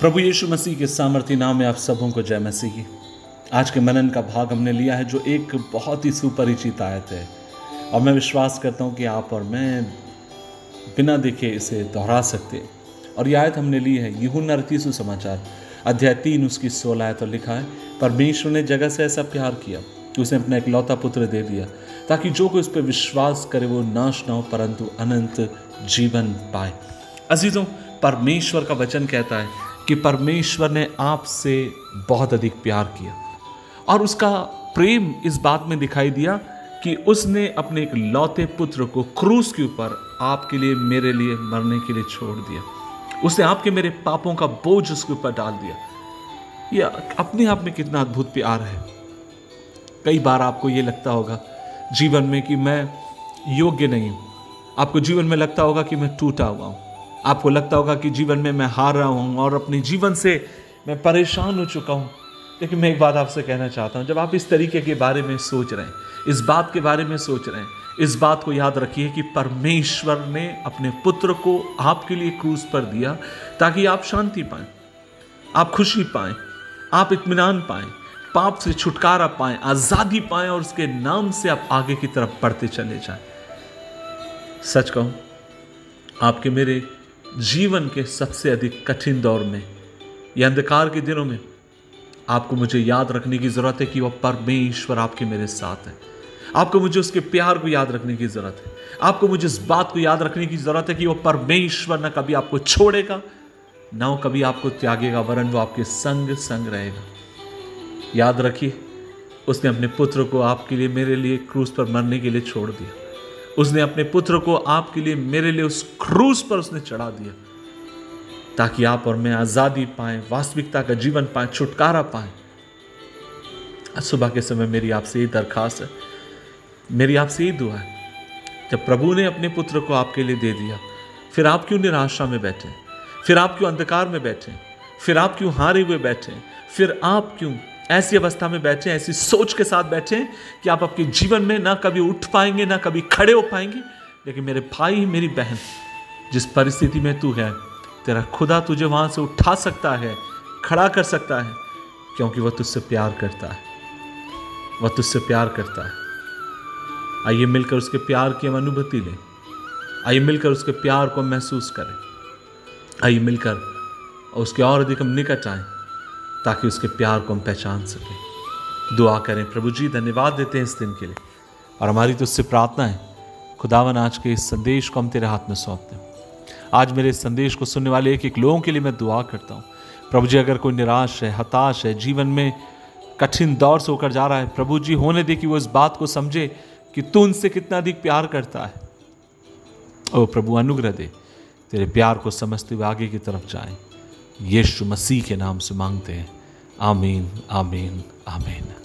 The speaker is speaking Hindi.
प्रभु यीशु मसीह के सामर्थ्य नाम में आप सबों को जय मसीह। आज के मनन का भाग हमने लिया है, जो एक बहुत ही सुपरिचित आयत है। और मैं विश्वास करता हूँ कि आप और मैं बिना देखे इसे दोहरा सकते और यह आयत हमने ली है, यूहुन्ना रतीसु समाचार, अध्याय तीन, उसकी सोलह आयत और लिखा है, परमेश्वर ने जगह से ऐसा प्यार किया कि उसने अपना एक लौता पुत्र दे दिया, ताकि जो कोई उस पर विश्वास करे, वो नाश ना हो, परंतु अनंत जीवन पाए। अजीजों, परमेश्वर का वचन कहता है कि परमेश्वर ने आपसे बहुत अधिक प्यार किया। और उसका प्रेम इस बात में दिखाई दिया कि उसने अपने एक लौते पुत्र को क्रूस के ऊपर आपके लिए, मेरे लिए, मरने के लिए छोड़ दिया। उसने आपके मेरे पापों का बोझ उसके ऊपर डाल दिया। यह अपने आप में कितना अद्भुत प्यार है। कई बार आपको यह लगता होगा जीवन में कि मैं योग्य नहीं हूँ। आपको जीवन में लगता होगा कि मैं टूटा हुआ हूँ। आपको लगता होगा कि जीवन में मैं हार रहा हूँ और अपने जीवन से मैं परेशान हो चुका हूँ। लेकिन मैं एक बात आपसे कहना चाहता हूँ, जब आप इस तरीके के बारे में सोच रहे हैं, इस बात के बारे में सोच रहे हैं, इस बात को याद रखिए कि परमेश्वर ने अपने पुत्र को आपके लिए क्रूज पर दिया ताकि आप शांति पाए, आप खुशी पाए, आप इत्मीनान पाए, पाप से छुटकारा पाए, आज़ादी पाए और उसके नाम से आप आगे की तरफ़ बढ़ते चले जाए। सच कहूँ, आपके मेरे जीवन के सबसे अधिक कठिन दौर में या अंधकार के दिनों में आपको मुझे याद रखने की ज़रूरत है कि वह परमेश्वर आपके मेरे साथ है। आपको मुझे उसके प्यार को याद रखने की ज़रूरत है। आपको मुझे इस बात को याद रखने की ज़रूरत है कि वह परमेश्वर न कभी आपको छोड़ेगा, न वो कभी आपको त्यागेगा, वरन वो आपके संग संग रहेगा। याद रखिए, उसने अपने पुत्र को आपके लिए, मेरे लिए क्रूज पर मरने के लिए छोड़ दिया। उसने अपने पुत्र को आपके लिए मेरे लिए उस क्रूज पर उसने चढ़ा दिया, ताकि आप और मैं आज़ादी पाए, वास्तविकता का जीवन पाए, छुटकारा पाए। सुबह के समय मेरी आपसे ये दरखास्त है। मेरी आपसे ये दुआ है, जब प्रभु ने अपने पुत्र को आपके लिए दे दिया, फिर आप क्यों निराशा में बैठे फिर आप क्यों अंधकार में बैठे फिर आप क्यों हारे हुए बैठे फिर आप क्यों ऐसी अवस्था में बैठे ऐसी सोच के साथ बैठे कि आप आपके जीवन में ना कभी उठ पाएँगे, ना कभी खड़े हो पाएँगे। लेकिन मेरे भाई, मेरी बहन, जिस परिस्थिति में तू है, तेरा खुदा तुझे वहाँ से उठा सकता है, खड़ा कर सकता है, क्योंकि वह तुझसे प्यार करता है। वह तुझसे प्यार करता है। आइए मिलकर उसके प्यार की हम अनुभूति लें। आइए मिलकर उसके प्यार को महसूस करें। आइए मिलकर उसके और अधिक हम निकट आए। ताकि उसके प्यार को हम पहचान सकें। दुआ करें, प्रभु जी, धन्यवाद देते हैं इस दिन के लिए। और हमारी तो उससे प्रार्थना है, खुदावन आज के इस संदेश को हम तेरे हाथ में सौंपते हैं। आज मेरे इस संदेश को सुनने वाले एक एक लोगों के लिए मैं दुआ करता हूँ। प्रभु जी, अगर कोई निराश है, हताश है, जीवन में कठिन दौर से होकर जा रहा है, प्रभु जी, होने दे कि वो इस बात को समझे कि तू उनसे कितना अधिक प्यार करता है। ओ प्रभु, अनुग्रह दे, तेरे प्यार को समझते हुए आगे की तरफ़ जाएँ। यीशु मसीह के नाम से मांगते हैं। आमीन आमीन आमीन।